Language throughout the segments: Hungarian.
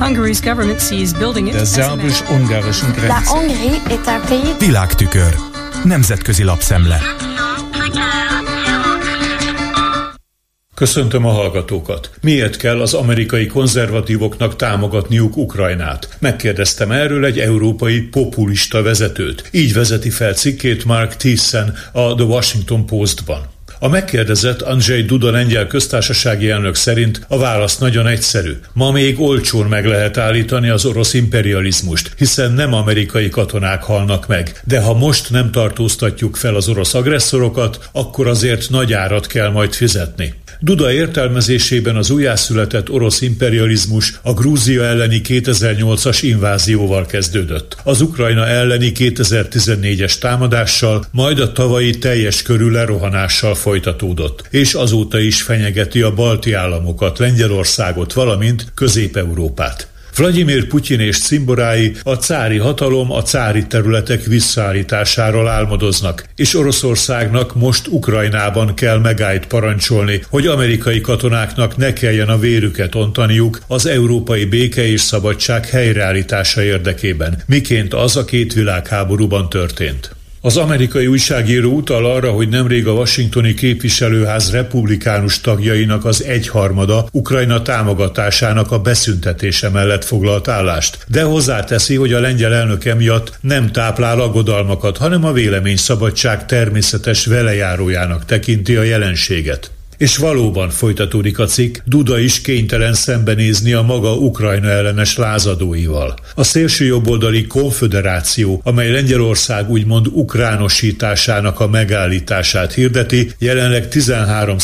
Hungary's government sees building it der szerbus-ungarischen La Grenze. Hongrie est un pays Világtükör. Nemzetközi lapszemle. Köszöntöm a hallgatókat. Miért kell az amerikai konzervatívoknak támogatniuk Ukrajnát? Megkérdeztem erről egy európai populista vezetőt. Így vezeti fel cikkét Mark Thyssen a The Washington Postban. A megkérdezett Andrzej Duda lengyel köztársasági elnök szerint a válasz nagyon egyszerű. Ma még olcsón meg lehet állítani az orosz imperializmust, hiszen nem amerikai katonák halnak meg. De ha most nem tartóztatjuk fel az orosz agresszorokat, akkor azért nagy árat kell majd fizetni. Duda értelmezésében az újjászületett orosz imperializmus a Grúzia elleni 2008-as invázióval kezdődött, az Ukrajna elleni 2014-es támadással, majd a tavalyi teljes körű lerohanással folytatódott, és azóta is fenyegeti a balti államokat, Lengyelországot, valamint Közép-Európát. Vladimir Putyin és cimborái a cári hatalom a cári területek visszaállításáról álmodoznak, és Oroszországnak most Ukrajnában kell megállt parancsolni, hogy amerikai katonáknak ne kelljen a vérüket ontaniuk az európai béke és szabadság helyreállítása érdekében, miként az a két világháborúban történt. Az amerikai újságíró utal arra, hogy nemrég a washingtoni képviselőház republikánus tagjainak az egyharmada Ukrajna támogatásának a beszüntetése mellett foglalt állást, de hozzáteszi, hogy a lengyel elnök emiatt nem táplál aggodalmakat, hanem a véleményszabadság természetes velejárójának tekinti a jelenséget. És valóban folytatódik a cikk, Duda is kénytelen szembenézni a maga Ukrajna ellenes lázadóival. A szélső jobboldali konföderáció, amely Lengyelország úgymond ukránosításának a megállítását hirdeti, jelenleg 13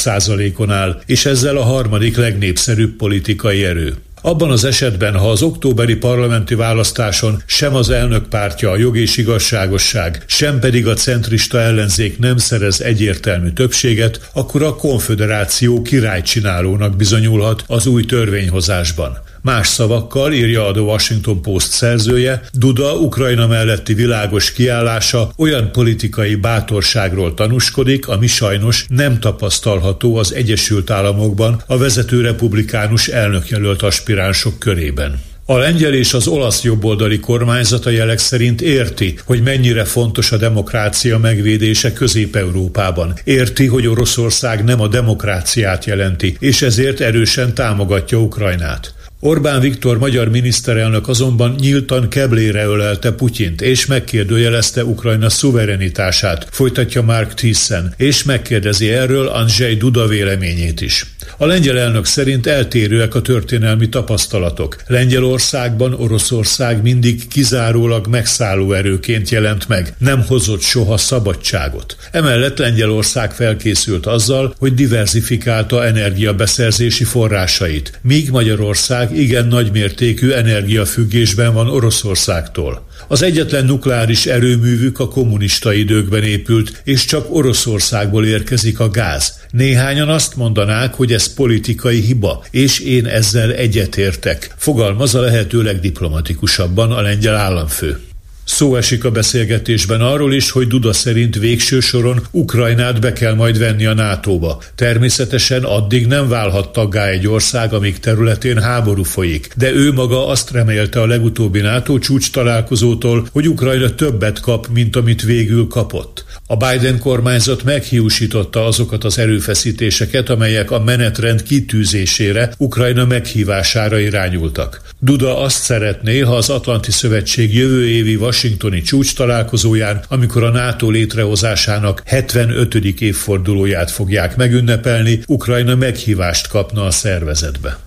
on áll, és ezzel a harmadik legnépszerűbb politikai erő. Abban az esetben, ha az októberi parlamenti választáson sem az elnök pártja a jog és igazságosság, sem pedig a centrista ellenzék nem szerez egyértelmű többséget, akkor a konföderáció királycsinálónak bizonyulhat az új törvényhozásban. Más szavakkal, írja a The Washington Post szerzője, Duda Ukrajna melletti világos kiállása olyan politikai bátorságról tanúskodik, ami sajnos nem tapasztalható az Egyesült Államokban a vezető republikánus elnökjelölt aspiránsok körében. A lengyel és az olasz jobboldali kormányzata jelek szerint érti, hogy mennyire fontos a demokrácia megvédése Közép-Európában. Érti, hogy Oroszország nem a demokráciát jelenti, és ezért erősen támogatja Ukrajnát. Orbán Viktor magyar miniszterelnök azonban nyíltan keblére ölelte Putyint, és megkérdőjelezte Ukrajna szuverenitását, folytatja Mark Thyssen, és megkérdezi erről Andrzej Duda véleményét is. A lengyel elnök szerint eltérőek a történelmi tapasztalatok. Lengyelországban Oroszország mindig kizárólag megszálló erőként jelent meg, nem hozott soha szabadságot. Emellett Lengyelország felkészült azzal, hogy diversifikálta energiabeszerzési forrásait, míg Magyarország igen nagymértékű energiafüggésben van Oroszországtól. Az egyetlen nukleáris erőművük a kommunista időkben épült, és csak Oroszországból érkezik a gáz. Néhányan azt mondanák, hogy ez politikai hiba, és én ezzel egyetértek. Fogalmaz a lehető legdiplomatikusabban a lengyel államfő. Szó esik a beszélgetésben arról is, hogy Duda szerint végső soron Ukrajnát be kell majd venni a NATO-ba. Természetesen addig nem válhat taggá egy ország, amíg területén háború folyik, de ő maga azt remélte a legutóbbi NATO csúcs találkozótól, hogy Ukrajna többet kap, mint amit végül kapott. A Biden kormányzat meghiúsította azokat az erőfeszítéseket, amelyek a menetrend kitűzésére, Ukrajna meghívására irányultak. Duda azt szeretné, ha az Atlanti Szövetség jövő évi washingtoni csúcs találkozóján, amikor a NATO létrehozásának 75. évfordulóját fogják megünnepelni, Ukrajna meghívást kapna a szervezetbe.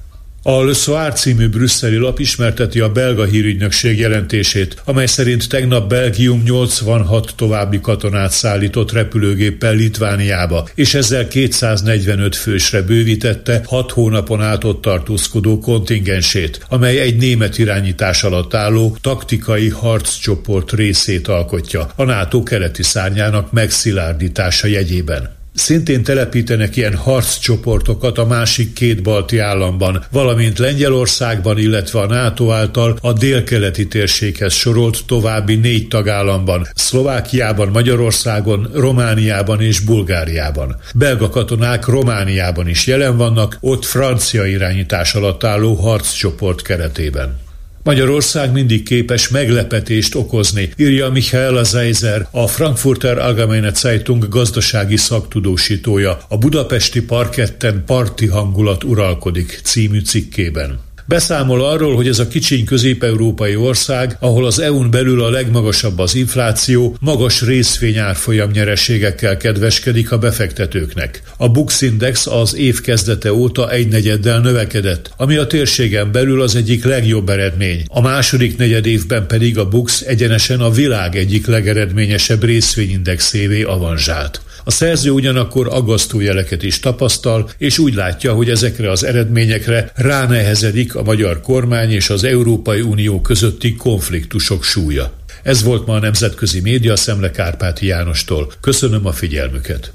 A Le Soir című brüsszeli lap ismerteti a belga hírügynökség jelentését, amely szerint tegnap Belgium 86 további katonát szállított repülőgéppel Litvániába, és ezzel 245 fősre bővítette 6 hónapon át ott tartózkodó kontingensét, amely egy német irányítás alatt álló taktikai harccsoport részét alkotja, a NATO keleti szárnyának megszilárdítása jegyében. Szintén telepítenek ilyen harccsoportokat a másik két balti államban, valamint Lengyelországban, illetve a NATO által a délkeleti térséghez sorolt további négy tagállamban, Szlovákiában, Magyarországon, Romániában és Bulgáriában. Belga katonák Romániában is jelen vannak, ott francia irányítás alatt álló harccsoport keretében. Magyarország mindig képes meglepetést okozni, írja Michael Zeiser, a Frankfurter Allgemeine Zeitung gazdasági szaktudósítója, a budapesti parketten parti hangulat uralkodik című cikkében. Beszámol arról, hogy ez a kicsiny közép-európai ország, ahol az EU-n belül a legmagasabb az infláció, magas részvényárfolyam nyereségekkel kedveskedik a befektetőknek. A Bux Index az év kezdete óta egy negyeddel növekedett, ami a térségen belül az egyik legjobb eredmény. A második negyed évben pedig a Bux egyenesen a világ egyik legeredményesebb részvényindexévé avanzsált. A szerző ugyanakkor aggasztó jeleket is tapasztal, és úgy látja, hogy ezekre az eredményekre ránehezedik a magyar kormány és az Európai Unió közötti konfliktusok súlya. Ez volt ma a Nemzetközi Média Szemle Kárpáti Jánostól. Köszönöm a figyelmüket.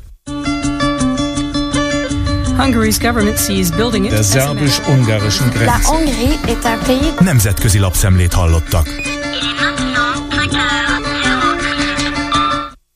Hungary's government sees building it. Der szerbus-ungarischen Grenze. Nemzetközi lapszemlét hallottak.